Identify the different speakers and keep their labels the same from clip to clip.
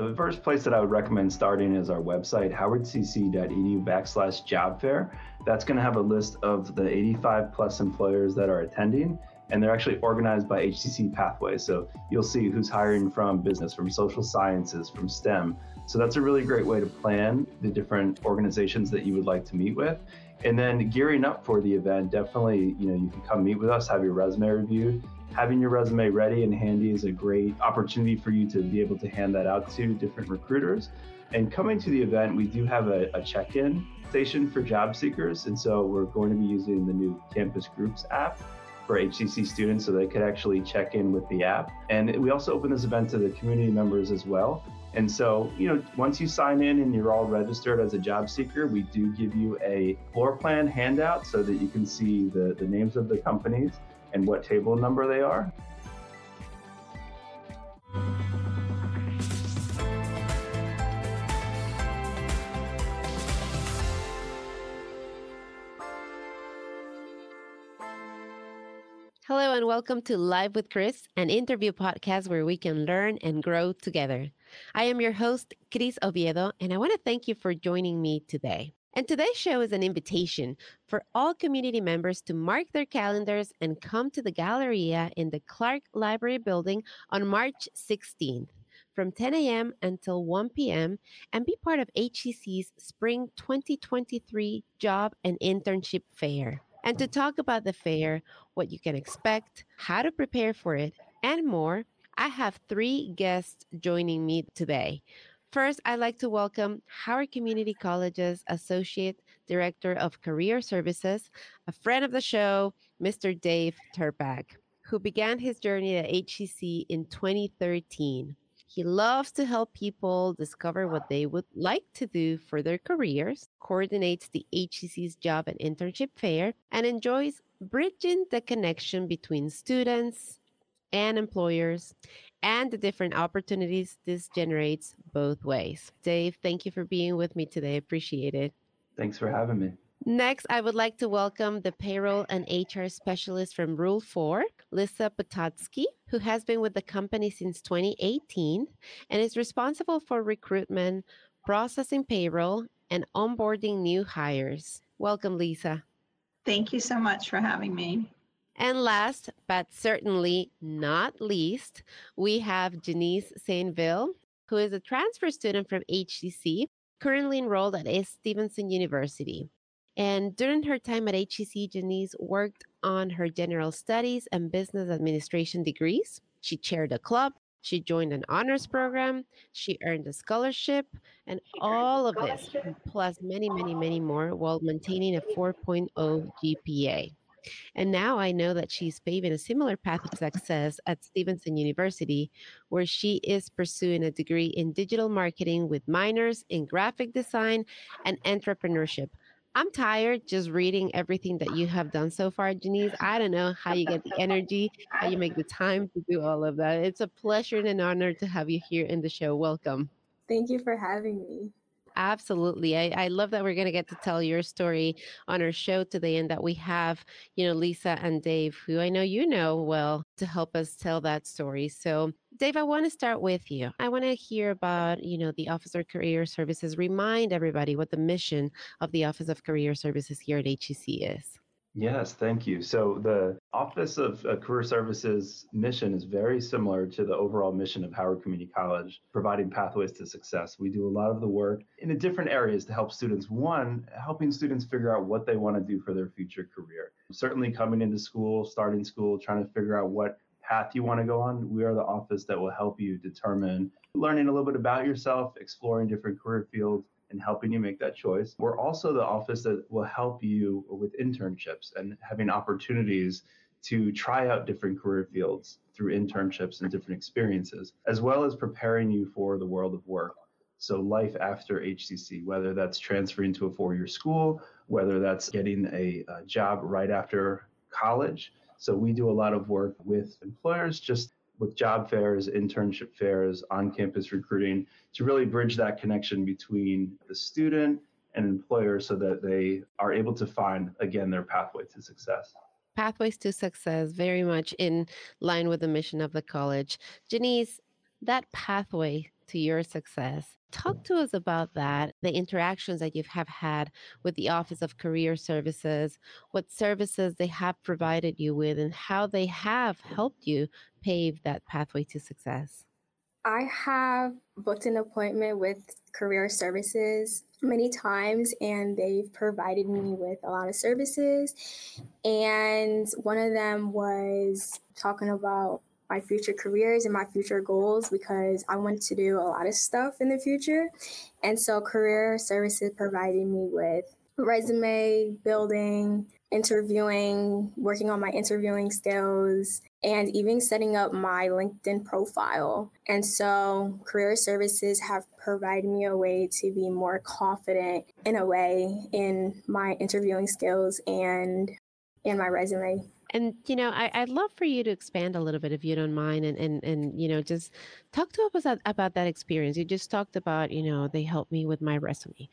Speaker 1: The first place that I would recommend starting is our website, howardcc.edu backslash job fair. That's going to have a list of the 85 plus employers that are attending, and they're actually organized by HCC pathways. So you'll see who's hiring from business, from social sciences, from STEM. So that's a really great way to plan the different organizations that you would like to meet with. And then gearing up for the event, definitely, you know, you can come meet with us, have your resume reviewed. Having your resume ready and handy is a great opportunity for you to be able to hand that out to different recruiters. And coming to the event, we do have a, a check in station for job seekers. And so we're going to be using the new Campus Groups app for HCC students so they could actually check in with the app. And we also open this event to the community members as well. And so, you know, once you sign in and you're all registered as a job seeker, we do give you a floor plan handout so that you can see the, the names of the companies and what table number they are.
Speaker 2: Hello and welcome to Live with Chris, an interview podcast where we can learn and grow together. I am your host, Chris Oviedo, and I want to thank you for joining me today. And today's show is an invitation for all community members to mark their calendars and come to the Galleria in the Clark Library building on March 16th from 10 a.m. until 1 p.m. and be part of HCC's Spring 2023 Job and Internship Fair. And to talk about the fair, what you can expect, how to prepare for it, and more, I have three guests joining me today. First, I'd like to welcome Howard Community College's Associate Director of Career Services, a friend of the show, Mr. Dave Terpak, who began his journey at HCC in 2013. He loves to help people discover what they would like to do for their careers, coordinates the HCC's job and internship fair, and enjoys bridging the connection between students and employers and the different opportunities this generates both ways. Dave, thank you for being with me today. Appreciate it.
Speaker 1: Thanks for having me.
Speaker 2: Next, I would like to welcome the payroll and HR specialist from Rule 4, Lisa Pototsky, who has been with the company since 2018 and is responsible for recruitment, processing payroll, and onboarding new hires. Welcome, Lisa.
Speaker 3: Thank you so much for having me.
Speaker 2: And last, but certainly not least, we have Janice Saintville, who is a transfer student from HCC, currently enrolled at. Stevenson University. And during her time at HCC, Janice worked on her general studies and business administration degrees. She chaired a club. She joined an honors program. She earned a scholarship, and all of this, plus many, many, many more, while maintaining a 4.0 GPA. And now I know that she's paving a similar path of success at Stevenson University, where she is pursuing a degree in digital marketing with minors in graphic design and entrepreneurship. I'm tired just reading everything that you have done so far, Janice. I don't know how you get the energy, how you make the time to do all of that. It's a pleasure and an honor to have you here in the show. Welcome.
Speaker 4: Thank you for having me.
Speaker 2: Absolutely. I, I love that we're going to get to tell your story on our show today and that we have, you know, Lisa and Dave, who I know you know well, to help us tell that story. So, Dave, I want to start with you. I want to hear about, you know, the Office of Career Services. Remind everybody what the mission of the Office of Career Services here at HCC is.
Speaker 1: Yes, thank you. So the Office of uh, Career Services mission is very similar to the overall mission of Howard Community College, providing pathways to success. We do a lot of the work in the different areas to help students. One, helping students figure out what they want to do for their future career. Certainly coming into school, starting school, trying to figure out what path you want to go on, we are the office that will help you determine learning a little bit about yourself, exploring different career fields, and helping you make that choice. We're also the office that will help you with internships and having opportunities to try out different career fields through internships and different experiences, as well as preparing you for the world of work. So, life after HCC, whether that's transferring to a four year school, whether that's getting a, a job right after college. So, we do a lot of work with employers just with job fairs, internship fairs, on campus recruiting to really bridge that connection between the student and employer so that they are able to find, again, their pathway to success.
Speaker 2: Pathways to success, very much in line with the mission of the college. Janice, that pathway to your success. Talk to us about that, the interactions that you have had with the Office of Career Services, what services they have provided you with, and how they have helped you pave that pathway to success.
Speaker 4: I have booked an appointment with Career Services many times, and they've provided me with a lot of services. And one of them was talking about my future careers and my future goals because I want to do a lot of stuff in the future. And so career services provided me with resume building, interviewing, working on my interviewing skills, and even setting up my LinkedIn profile. And so, career services have provided me a way to be more confident in a way in my interviewing skills and in my resume.
Speaker 2: And you know, I, would love for you to expand a little bit, if you don't mind, and and and you know, just talk to us about, about that experience. You just talked about, you know, they helped me with my resume.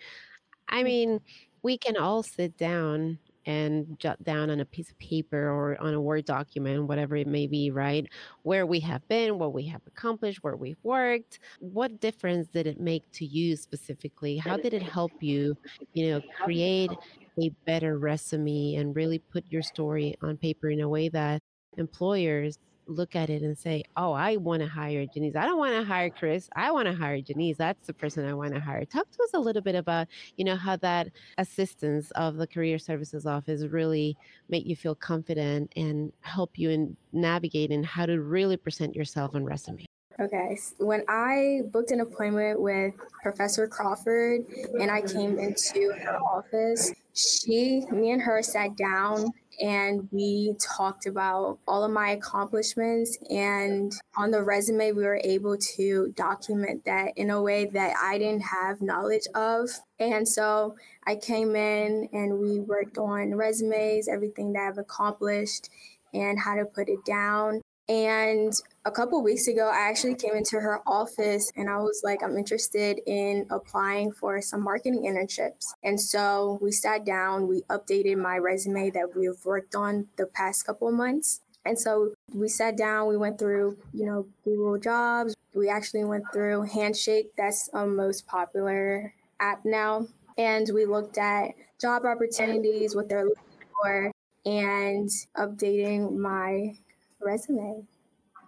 Speaker 2: I mm-hmm. mean, we can all sit down and jot down on a piece of paper or on a Word document, whatever it may be, right? Where we have been, what we have accomplished, where we've worked. What difference did it make to you specifically? How did it help you, you know, create a better resume and really put your story on paper in a way that employers look at it and say, "Oh, I want to hire Janice. I don't want to hire Chris. I want to hire Janice. That's the person I want to hire." Talk to us a little bit about, you know, how that assistance of the career services office really make you feel confident and help you in navigating how to really present yourself on resume.
Speaker 4: Okay, when I booked an appointment with Professor Crawford and I came into her office, she, me and her sat down and we talked about all of my accomplishments. And on the resume, we were able to document that in a way that I didn't have knowledge of. And so I came in and we worked on resumes, everything that I've accomplished, and how to put it down. And a couple weeks ago, I actually came into her office and I was like, I'm interested in applying for some marketing internships. And so we sat down, we updated my resume that we've worked on the past couple months. And so we sat down, we went through, you know, Google Jobs. We actually went through Handshake, that's a most popular app now. And we looked at job opportunities, what they're looking for, and updating my resume.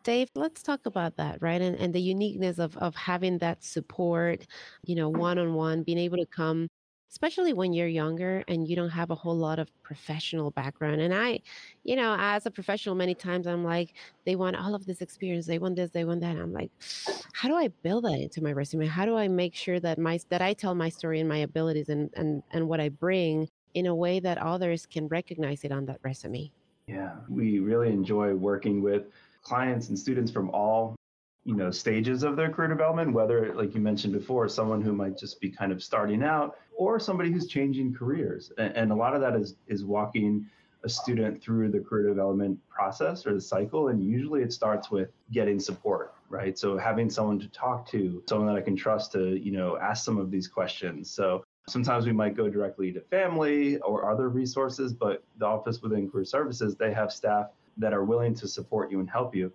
Speaker 2: Dave, let's talk about that, right? And and the uniqueness of of having that support, you know, one on one, being able to come, especially when you're younger and you don't have a whole lot of professional background. And I, you know, as a professional, many times I'm like, they want all of this experience, they want this, they want that. I'm like, how do I build that into my resume? How do I make sure that my that I tell my story and my abilities and and and what I bring in a way that others can recognize it on that resume?
Speaker 1: Yeah, we really enjoy working with clients and students from all you know stages of their career development whether like you mentioned before someone who might just be kind of starting out or somebody who's changing careers. And, and a lot of that is is walking a student through the career development process or the cycle and usually it starts with getting support right? So having someone to talk to someone that i can trust to you know ask some of these questions. So Sometimes we might go directly to family or other resources, but the office within career services, they have staff that are willing to support you and help you.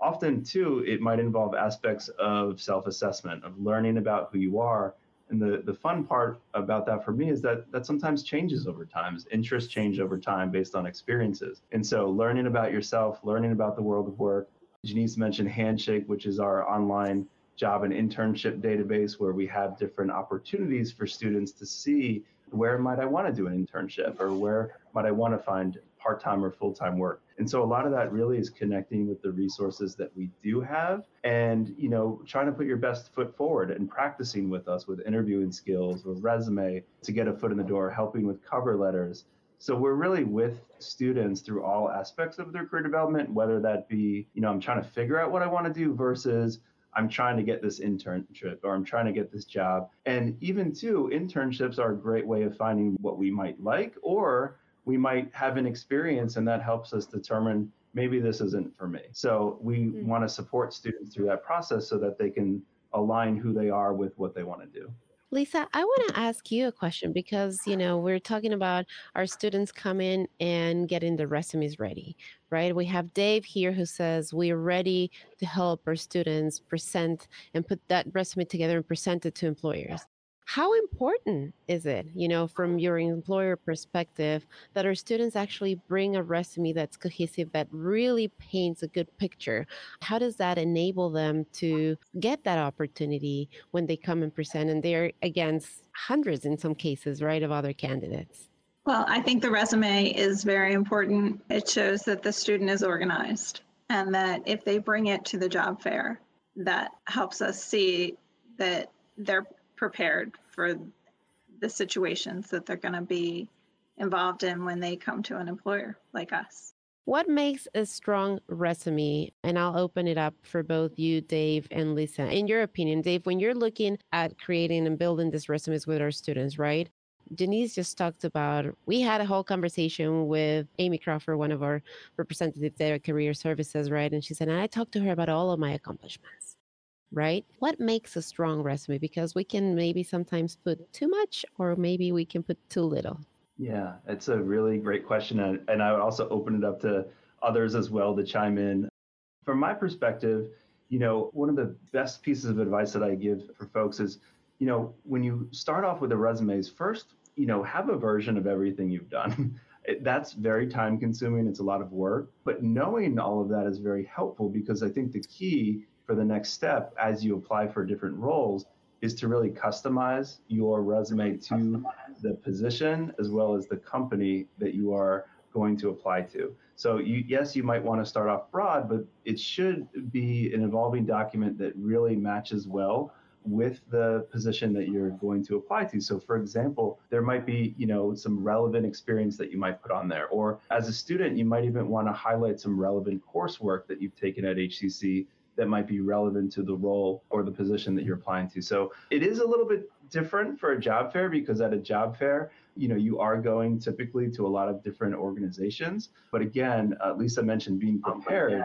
Speaker 1: Often, too, it might involve aspects of self assessment, of learning about who you are. And the, the fun part about that for me is that that sometimes changes over time. Interests change over time based on experiences. And so, learning about yourself, learning about the world of work. Janice mentioned Handshake, which is our online job and internship database where we have different opportunities for students to see where might I want to do an internship or where might I want to find part-time or full-time work. And so a lot of that really is connecting with the resources that we do have and you know trying to put your best foot forward and practicing with us with interviewing skills or resume to get a foot in the door, helping with cover letters. So we're really with students through all aspects of their career development, whether that be, you know, I'm trying to figure out what I want to do versus I'm trying to get this internship or I'm trying to get this job. And even too, internships are a great way of finding what we might like, or we might have an experience and that helps us determine maybe this isn't for me. So we mm-hmm. want to support students through that process so that they can align who they are with what they want to do.
Speaker 2: Lisa, I want to ask you a question because, you know, we're talking about our students coming and getting the resumes ready, right? We have Dave here who says we're ready to help our students present and put that resume together and present it to employers. How important is it, you know, from your employer perspective, that our students actually bring a resume that's cohesive, that really paints a good picture? How does that enable them to get that opportunity when they come and present and they're against hundreds in some cases, right, of other candidates?
Speaker 3: Well, I think the resume is very important. It shows that the student is organized and that if they bring it to the job fair, that helps us see that they're prepared for the situations that they're going to be involved in when they come to an employer like us.
Speaker 2: What makes a strong resume? And I'll open it up for both you, Dave, and Lisa. In your opinion, Dave, when you're looking at creating and building these resumes with our students, right? Denise just talked about, we had a whole conversation with Amy Crawford, one of our representatives there at Career Services, right? And she said, and I talked to her about all of my accomplishments right? What makes a strong resume? Because we can maybe sometimes put too much or maybe we can put too little.
Speaker 1: Yeah, it's a really great question. And, I would also open it up to others as well to chime in. From my perspective, you know, one of the best pieces of advice that I give for folks is, you know, when you start off with the resumes, first, you know, have a version of everything you've done. That's very time consuming. It's a lot of work. But knowing all of that is very helpful because I think the key for the next step as you apply for different roles is to really customize your resume to the position as well as the company that you are going to apply to. So you, yes, you might want to start off broad, but it should be an evolving document that really matches well with the position that you're going to apply to. So for example, there might be, you know, some relevant experience that you might put on there. Or as a student, you might even want to highlight some relevant coursework that you've taken at HCC that might be relevant to the role or the position that you're applying to. So it is a little bit different for a job fair because at a job fair, you know, you are going typically to a lot of different organizations. But again, uh, Lisa mentioned being prepared.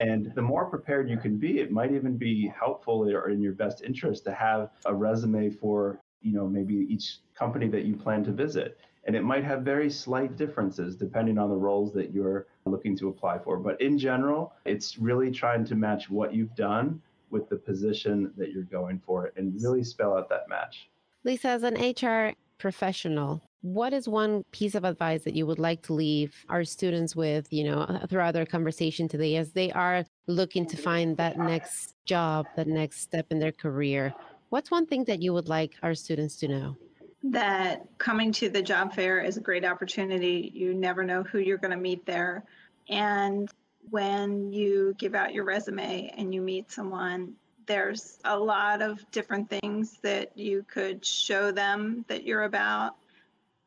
Speaker 1: And the more prepared you can be, it might even be helpful or in your best interest to have a resume for, you know, maybe each company that you plan to visit. And it might have very slight differences depending on the roles that you're looking to apply for. But in general, it's really trying to match what you've done with the position that you're going for and really spell out that match.
Speaker 2: Lisa, as an HR professional, what is one piece of advice that you would like to leave our students with, you know, uh, throughout our conversation today as they are looking to find that next job, that next step in their career? What's one thing that you would like our students to know?
Speaker 3: That coming to the job fair is a great opportunity. You never know who you're going to meet there. And when you give out your resume and you meet someone, there's a lot of different things that you could show them that you're about.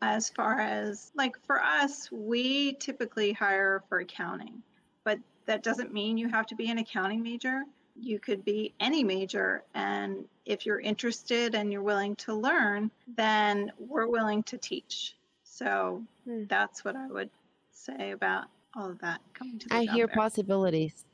Speaker 3: As far as, like, for us, we typically hire for accounting, but that doesn't mean you have to be an accounting major you could be any major. And if you're interested and you're willing to learn, then we're willing to teach. So hmm. that's what I would say about all of that coming to the
Speaker 2: I hear
Speaker 3: fair.
Speaker 2: possibilities.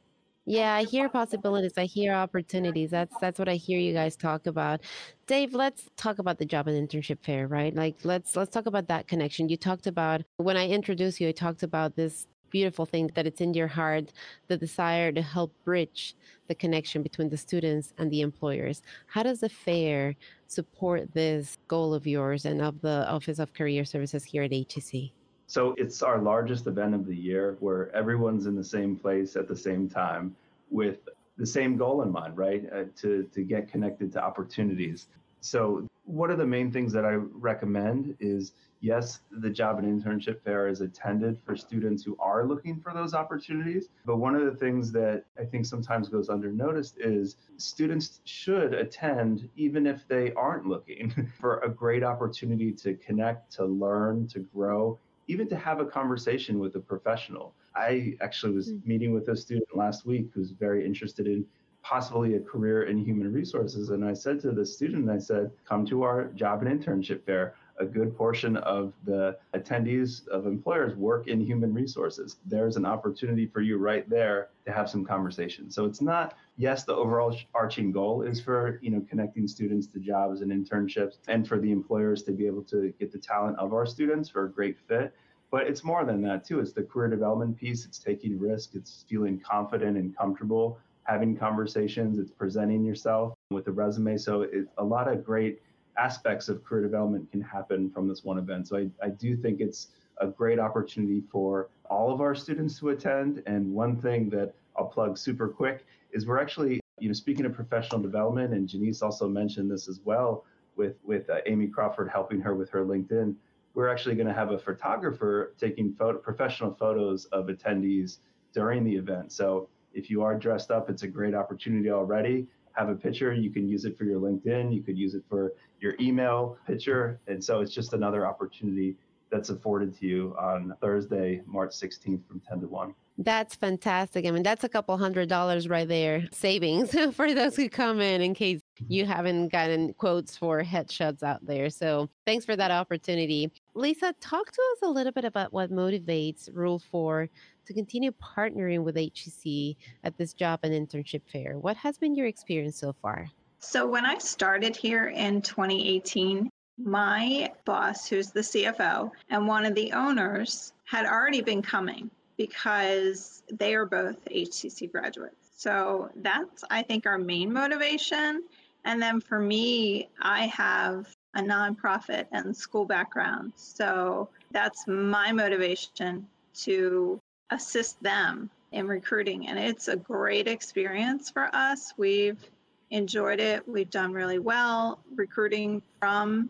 Speaker 2: Yeah, I hear possibilities. I hear opportunities. That's that's what I hear you guys talk about. Dave, let's talk about the job and internship fair, right? Like let's let's talk about that connection. You talked about when I introduced you, I talked about this beautiful thing that it's in your heart the desire to help bridge the connection between the students and the employers. How does the fair support this goal of yours and of the office of career services here at hcc
Speaker 1: so it's our largest event of the year where everyone's in the same place at the same time with the same goal in mind right? Uh, to to get connected to opportunities. So one of the main things that I recommend is yes, the job and internship fair is attended for students who are looking for those opportunities. But one of the things that I think sometimes goes under undernoticed is students should attend even if they aren't looking for a great opportunity to connect, to learn, to grow, even to have a conversation with a professional. I actually was mm. meeting with a student last week who's very interested in possibly a career in human resources. And I said to the student, I said, come to our job and internship fair. A good portion of the attendees of employers work in human resources. There's an opportunity for you right there to have some conversation. So it's not yes, the overall arching goal is for you know connecting students to jobs and internships, and for the employers to be able to get the talent of our students for a great fit. But it's more than that too. It's the career development piece. It's taking risk. It's feeling confident and comfortable having conversations. It's presenting yourself with a resume. So it, a lot of great aspects of career development can happen from this one event. So I, I do think it's a great opportunity for all of our students to attend. And one thing that I'll plug super quick is we're actually, you know, speaking of professional development, and Janice also mentioned this as well with with uh, Amy Crawford helping her with her LinkedIn. We're actually going to have a photographer taking photo, professional photos of attendees during the event. So if you are dressed up, it's a great opportunity already. Have a picture, you can use it for your LinkedIn, you could use it for your email picture. And so it's just another opportunity that's afforded to you on Thursday, March 16th from 10 to 1.
Speaker 2: That's fantastic. I mean, that's a couple hundred dollars right there savings for those who come in in case you haven't gotten quotes for headshots out there. So thanks for that opportunity. Lisa, talk to us a little bit about what motivates Rule 4 to continue partnering with HCC at this job and internship fair. What has been your experience so far?
Speaker 3: So, when I started here in 2018, my boss, who's the CFO, and one of the owners had already been coming because they are both HCC graduates. So, that's, I think, our main motivation. And then for me, I have a nonprofit and school background. So, that's my motivation to assist them in recruiting. And it's a great experience for us. We've enjoyed it. We've done really well recruiting from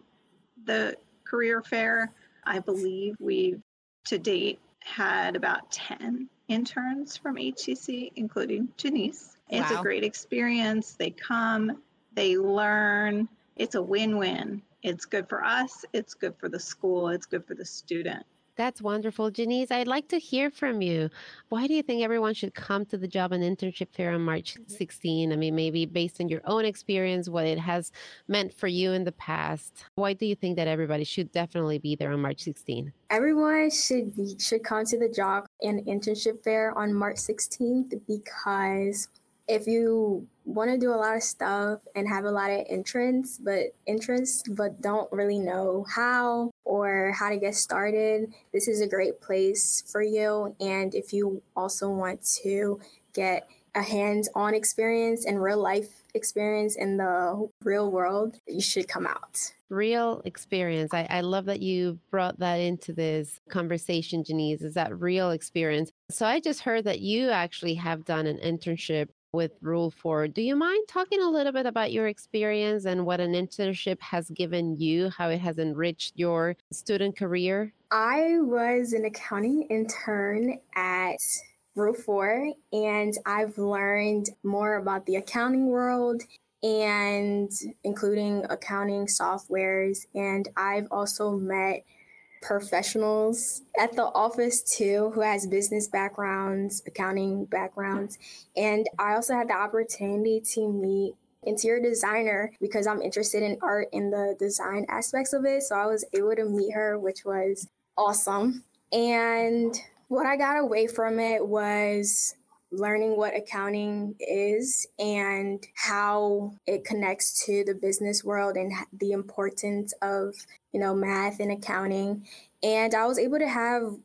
Speaker 3: the career fair. I believe we've to date had about 10 interns from HCC, including Janice. It's wow. a great experience. They come, they learn. It's a win win. It's good for us, it's good for the school, it's good for the student.
Speaker 2: That's wonderful. Janice, I'd like to hear from you. Why do you think everyone should come to the job and internship fair on March mm-hmm. 16? I mean, maybe based on your own experience, what it has meant for you in the past. Why do you think that everybody should definitely be there on March 16?
Speaker 4: Everyone should be, should come to the job and internship fair on March 16th because if you want to do a lot of stuff and have a lot of interests but interests but don't really know how or how to get started this is a great place for you. And if you also want to get a hands-on experience and real life experience in the real world you should come out.
Speaker 2: Real experience. I, I love that you brought that into this conversation janice. Is that real experience? So i just heard that you actually have done an internship with Rule 4. Do you mind talking a little bit about your experience and what an internship has given you, how it has enriched your student career?
Speaker 4: I was an accounting intern at Rule 4, and I've learned more about the accounting world and including accounting softwares. And I've also met professionals at the office too who has business backgrounds, accounting backgrounds. And I also had the opportunity to meet interior designer because I'm interested in art and the design aspects of it. So I was able to meet her, which was awesome. And what I got away from it was learning what accounting is and how it connects to the business world and the importance of you know math and accounting. And i was able to have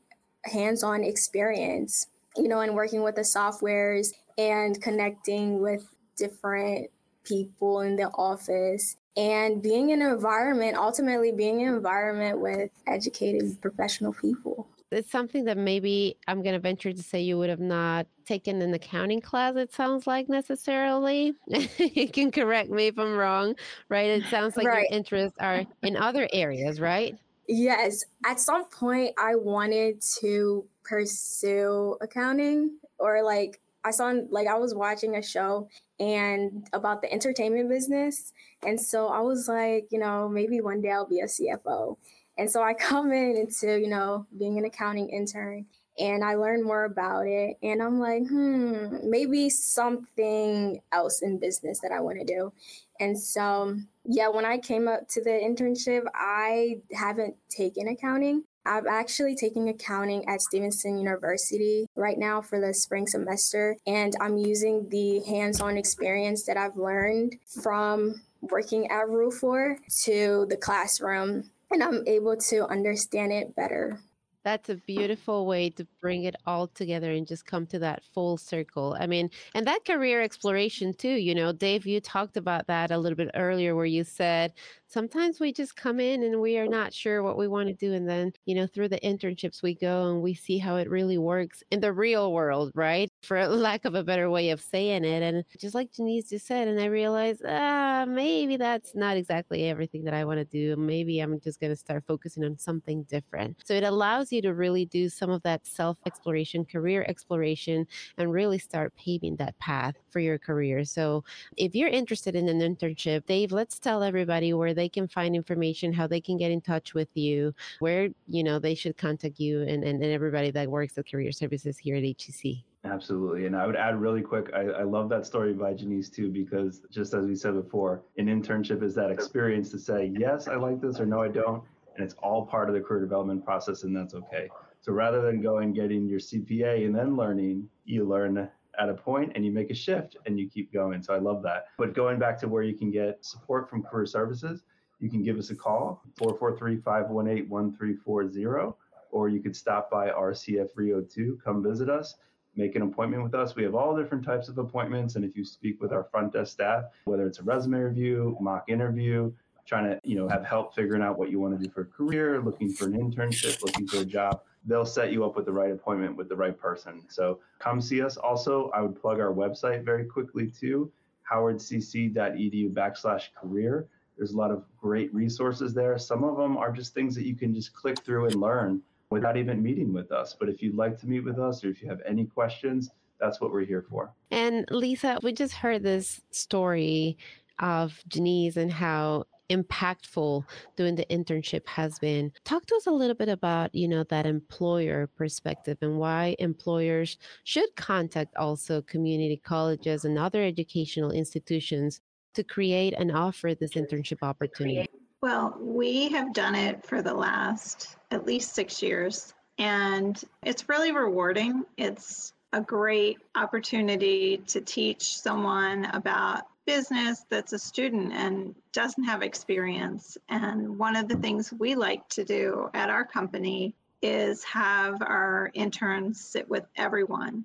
Speaker 4: hands-on experience you know in working with the softwares and connecting with different people in the office and being in an environment ultimately being in an environment with educated professional people
Speaker 2: it's something that maybe I'm going to venture to say you would have not taken an accounting class, it sounds like necessarily. you can correct me if I'm wrong, right? It sounds like right. your interests are in other areas, right?
Speaker 4: Yes. At some point, I wanted to pursue accounting or like I saw like I was watching a show and about the entertainment business. And so I was like, you know, maybe one day I'll be a CFO. And so I come in into, you know, being an accounting intern and I learn more about it. And I'm like, hmm, maybe something else in business that I want to do. And so, yeah, when I came up to the internship, I haven't taken accounting, I'm actually taking accounting at Stevenson University right now for the spring semester, and I'm using the hands on experience that I've learned from working at Rule 4 to the classroom, and I'm able to understand it better.
Speaker 2: That's a beautiful way to bring it all together and just come to that full circle. I mean, and that career exploration too, you know, Dave, you talked about that a little bit earlier where you said sometimes we just come in and we are not sure what we want to do. And then, you know, through the internships, we go and we see how it really works in the real world, right? For lack of a better way of saying it. And just like Janice just said, and I realized, ah, maybe that's not exactly everything that I want to do. Maybe I'm just going to start focusing on something different. So it allows you to really do some of that self exploration, career exploration, and really start paving that path for your career. So if you're interested in an internship, Dave, let's tell everybody where they can find information, how they can get in touch with you, where, you know, they should contact you and, and, and everybody that works at career services here at HCC.
Speaker 1: Absolutely. And I would add really quick, I, I, love that story by Janice too, because just as we said before, an internship is that experience to say, yes, I like this or no, I don't. And it's all part of the career development process, and that's okay. So rather than going getting your CPA and then learning, you learn at a point and you make a shift and you keep going. So I love that. But going back to where you can get support from career services, you can give us a call, 443-518-1340, or you could stop by RCF Rio 2, come visit us, make an appointment with us. We have all different types of appointments. And if you speak with our front desk staff, whether it's a resume review, mock interview, trying to, you know, have help figuring out what you want to do for a career, looking for an internship, looking for a job, they'll set you up with the right appointment with the right person. So come see us. Also, I would plug our website very quickly too, howardcc.edu backslash career. There's a lot of great resources there. Some of them are just things that you can just click through and learn without even meeting with us. But if you'd like to meet with us or if you have any questions, that's what we're here for.
Speaker 2: And Lisa, we just heard this story of Janice and how impactful doing the internship has been. Talk to us a little bit about, you know, that employer perspective and why employers should contact also community colleges and other educational institutions to create and offer this internship opportunity?
Speaker 3: Well, we have done it for the last at least six years, and it's really rewarding. It's a great opportunity to teach someone about business that's a student and doesn't have experience. And one of the things we like to do at our company is have our interns sit with everyone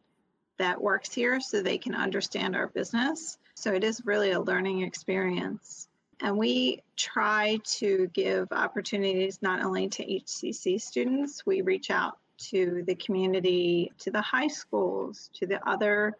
Speaker 3: that works here so they can understand our business so it is really a learning experience. And we try to give opportunities not only to HCC students, we reach out to the community, to the high schools, to the other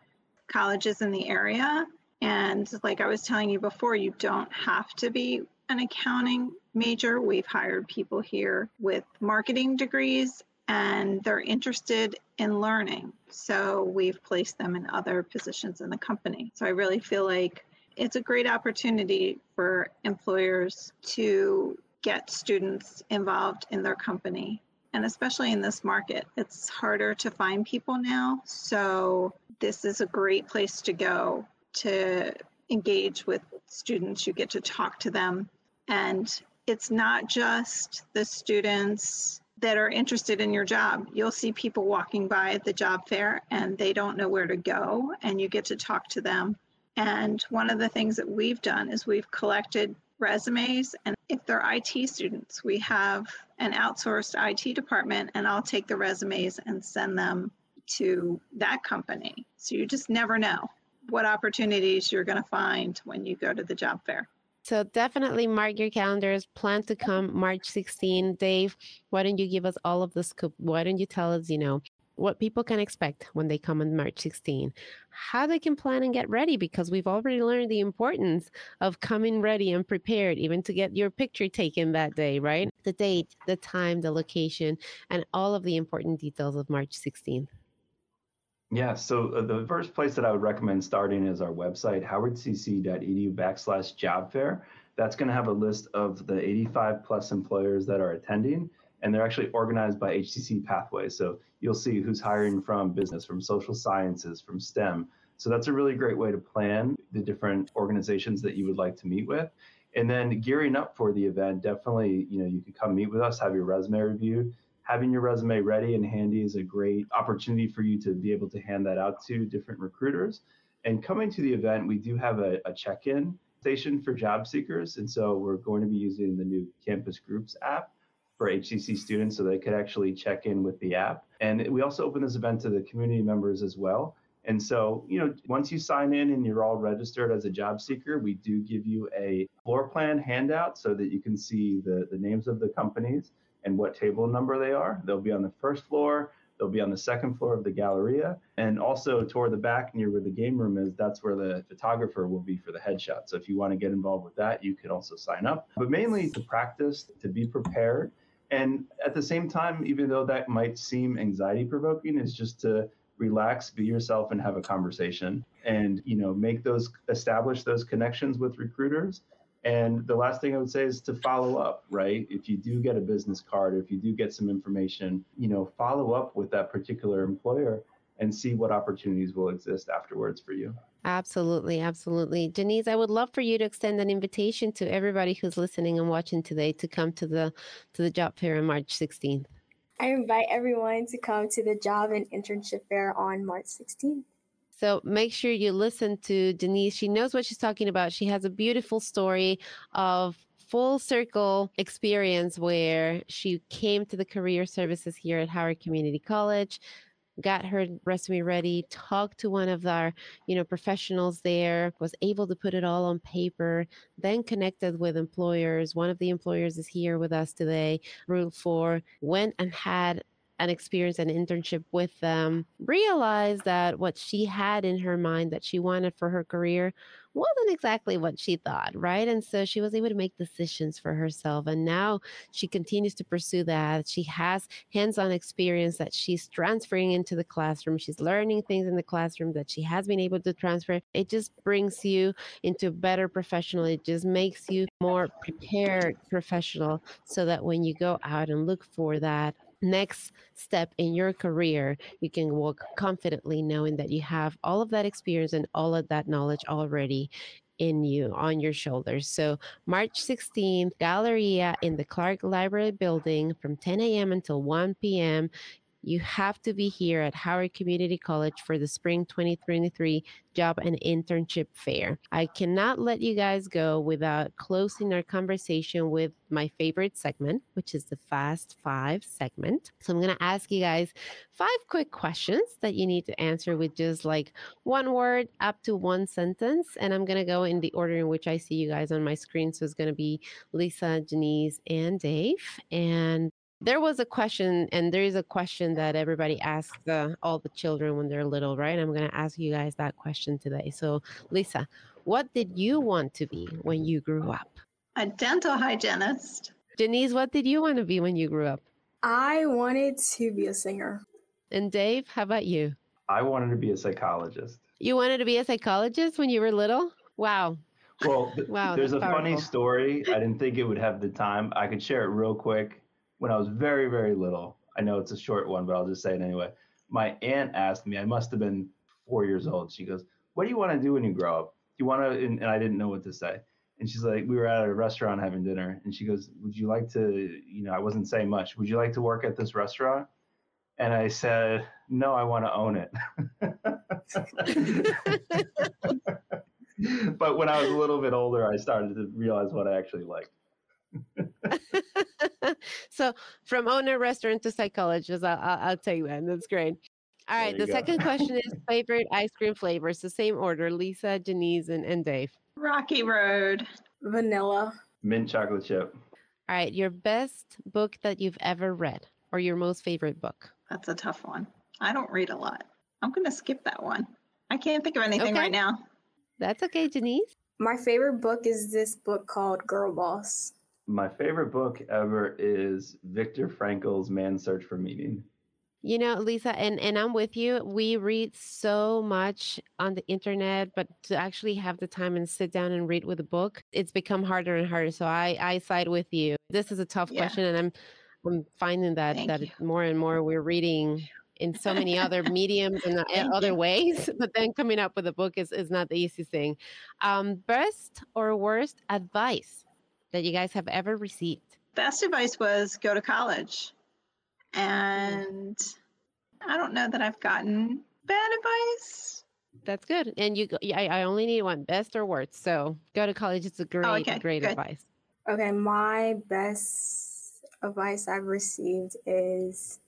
Speaker 3: colleges in the area. And like I was telling you before, you don't have to be an accounting major. We've hired people here with marketing degrees and they're interested in learning. So we've placed them in other positions in the company. So I really feel like it's a great opportunity for employers to get students involved in their company. And especially in this market, it's harder to find people now. So this is a great place to go to engage with students. You get to talk to them. And it's not just the students that are interested in your job. You'll see people walking by at the job fair and they don't know where to go, and you get to talk to them. And one of the things that we've done is we've collected resumes, and if they're IT students, we have an outsourced IT department, and I'll take the resumes and send them to that company. So you just never know what opportunities you're going to find when you go to the job fair.
Speaker 2: So definitely mark your calendars. Plan to come March 16. Dave, why don't you give us all of the scoop? Why don't you tell us, you know, what people can expect when they come on March 16, how they can plan and get ready, because we've already learned the importance of coming ready and prepared, even to get your picture taken that day, right? The date, the time, the location, and all of the important details of March 16th.
Speaker 1: Yeah, so uh, the first place that I would recommend starting is our website, howardcc.edu backslash job fair. That's going to have a list of the 85 plus employers that are attending, and they're actually organized by HCC pathways. So you'll see who's hiring from business, from social sciences, from STEM. So that's a really great way to plan the different organizations that you would like to meet with. And then gearing up for the event, definitely, you know, you could come meet with us, have your resume reviewed, having your resume ready and handy is a great opportunity for you to be able to hand that out to different recruiters. And coming to the event, we do have a, a check in station for job seekers. And so we're going to be using the new Campus Groups app for HCC students so they could actually check in with the app. And we also open this event to the community members as well. And so, you know, once you sign in and you're all registered as a job seeker, we do give you a floor plan handout so that you can see the, the names of the companies and what table number they are. They'll be on the first floor. They'll be on the second floor of the Galleria. And also toward the back near where the game room is, that's where the photographer will be for the headshot. So if you want to get involved with that, you can also sign up. But mainly to practice, to be prepared. And at the same time, even though that might seem anxiety provoking, is just to relax, be yourself and have a conversation and, you know, make those establish those connections with recruiters and the last thing I would say is to follow up, right? If you do get a business card, if you do get some information, you know, follow up with that particular employer and see what opportunities will exist afterwards for you.
Speaker 2: Absolutely, absolutely. Denise, I would love for you to extend an invitation to everybody who's listening and watching today to come to the to the job fair on March 16th.
Speaker 4: I invite everyone to come to the job and internship fair on March 16th.
Speaker 2: So make sure you listen to Denise. She knows what she's talking about. She has a beautiful story of full circle experience where she came to the career services here at Howard Community College got her resume ready talked to one of our you know professionals there was able to put it all on paper then connected with employers. One of the employers is here with us today rule 4 went and had an experience, an internship with them, realized that what she had in her mind that she wanted for her career wasn't exactly what she thought, right? And so she was able to make decisions for herself. And now she continues to pursue that. She has hands on experience that she's transferring into the classroom. She's learning things in the classroom that she has been able to transfer. It just brings you into a better professional. It just makes you more prepared professional so that when you go out and look for that next step in your career, you can walk confidently knowing that you have all of that experience and all of that knowledge already in you on your shoulders. So, March 16th, Galleria in the Clark Library building from 10 a.m. until 1 p.m you have to be here at Howard Community College for the spring 2023 job and internship fair. I cannot let you guys go without closing our conversation with my favorite segment, which is the Fast Five segment. So I'm going to ask you guys five quick questions that you need to answer with just like one word up to one sentence. And I'm going to go in the order in which I see you guys on my screen. So it's going to be Lisa, Janice, and Dave. And there was a question and there is a question that everybody asks uh, all the children when they're little right? I'm going to ask you guys that question today. So lisa what did you want to be when you grew up?
Speaker 3: A dental hygienist.
Speaker 2: Denise what did you want to be when you grew up?
Speaker 4: I wanted to be a singer.
Speaker 2: And dave how about you?
Speaker 1: I wanted to be a psychologist.
Speaker 2: You wanted to be a psychologist when you were little? Wow.
Speaker 1: Well th- wow, there's a powerful. funny story. I didn't think it would have the time. I could share it real quick when I was very, very little. I know it's a short one, but I'll just say it anyway. My aunt asked me, I must have been four years old. She goes, What do you want to do when you grow up? Do you want to? And, and I didn't know what to say. And she's like, We were at a restaurant having dinner. And she goes, Would you like to, you know, I wasn't saying much. Would you like to work at this restaurant? And I said, No, I want to own it. but when I was a little bit older, I started to realize what I actually liked.
Speaker 2: so from owner restaurant to psychologist, I'll, I'll, I'll take that. That's great. All right. The go. second question is favorite ice cream flavors. The same order: Lisa, Denise, and, and Dave.
Speaker 3: Rocky Road.
Speaker 4: Vanilla.
Speaker 1: Mint chocolate chip.
Speaker 2: All right. Your best book that you've ever read, or your most favorite book?
Speaker 3: That's a tough one. I don't read a lot. I'm going to skip that one. I can't think of anything okay. right now.
Speaker 2: That's okay, Denise.
Speaker 4: My favorite book is this book called Girl Boss
Speaker 1: my favorite book ever is Viktor Frankl's Man's Search for Meaning.
Speaker 2: You know, Lisa, and, and I'm with you. We read so much on the internet, but to actually have the time and sit down and read with a book, it's become harder and harder. So I, I side with you. This is a tough yeah. question, and I'm I'm finding that Thank that you. more and more we're reading in so many other mediums and other you. ways, but then coming up with a book is, is not the easiest thing. Um, best or worst advice that you guys have ever received?
Speaker 3: Best advice was go to college. Mm-hmm. And I don't know that I've gotten bad advice.
Speaker 2: That's good. And you, go- I, I only need one, best or worst. So go to college. It's a great, oh,
Speaker 3: okay,
Speaker 2: great
Speaker 3: good.
Speaker 2: advice.
Speaker 4: Okay, my best advice I've received is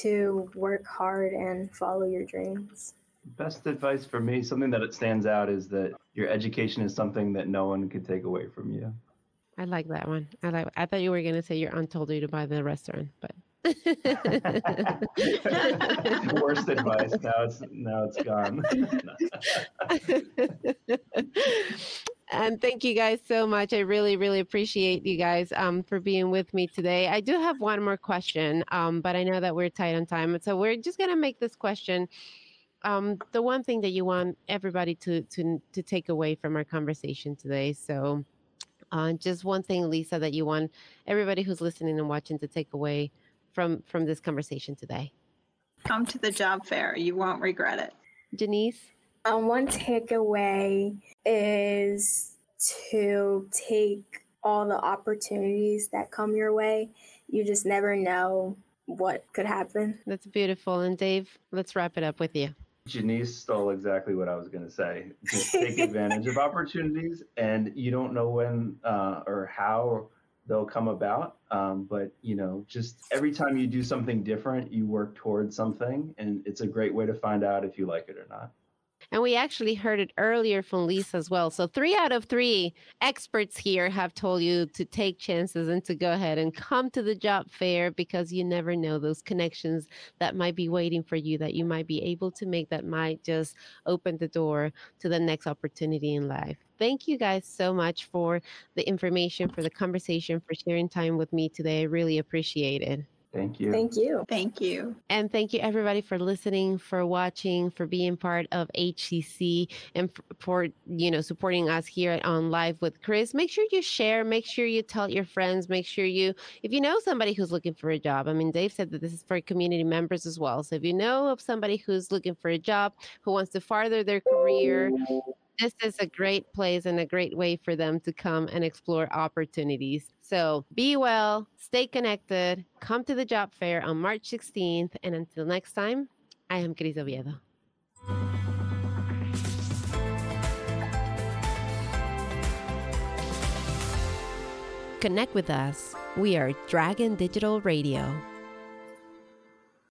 Speaker 4: to work hard and follow your dreams.
Speaker 1: Best advice for me, something that it stands out is that your education is something that no one could take away from you.
Speaker 2: I like that one. I like. I thought you were gonna say your aunt told you to buy the restaurant, but.
Speaker 1: Worst advice. Now it's now it's gone.
Speaker 2: and thank you guys so much. I really, really appreciate you guys um, for being with me today. I do have one more question, um, but I know that we're tight on time, so we're just gonna make this question. Um, the one thing that you want everybody to to to take away from our conversation today. So, uh, just one thing, Lisa, that you want everybody who's listening and watching to take away from from this conversation today.
Speaker 3: Come to the job fair. You won't regret it.
Speaker 2: Janice.
Speaker 4: Um, one takeaway is to take all the opportunities that come your way. You just never know what could happen.
Speaker 2: That's beautiful. And Dave, let's wrap it up with you.
Speaker 1: Janice stole exactly what I was going to say. Just take advantage of opportunities, and you don't know when uh, or how they'll come about. Um, but you know, just every time you do something different, you work towards something, and it's a great way to find out if you like it or not.
Speaker 2: And we actually heard it earlier from Lisa as well. So, three out of three experts here have told you to take chances and to go ahead and come to the job fair because you never know those connections that might be waiting for you that you might be able to make that might just open the door to the next opportunity in life. Thank you guys so much for the information, for the conversation, for sharing time with me today. I really appreciate it.
Speaker 1: Thank you.
Speaker 4: Thank you.
Speaker 3: Thank you.
Speaker 2: And thank you everybody for listening, for watching, for being part of HCC and for, you know, supporting us here on Live with Chris. Make sure you share, make sure you tell your friends, make sure you if you know somebody who's looking for a job. I mean, Dave said that this is for community members as well. So if you know of somebody who's looking for a job, who wants to further their career, this is a great place and a great way for them to come and explore opportunities. So be well, stay connected, come to the job fair on March 16th. And until next time, I am Cris Oviedo. Connect with us. We are Dragon Digital Radio.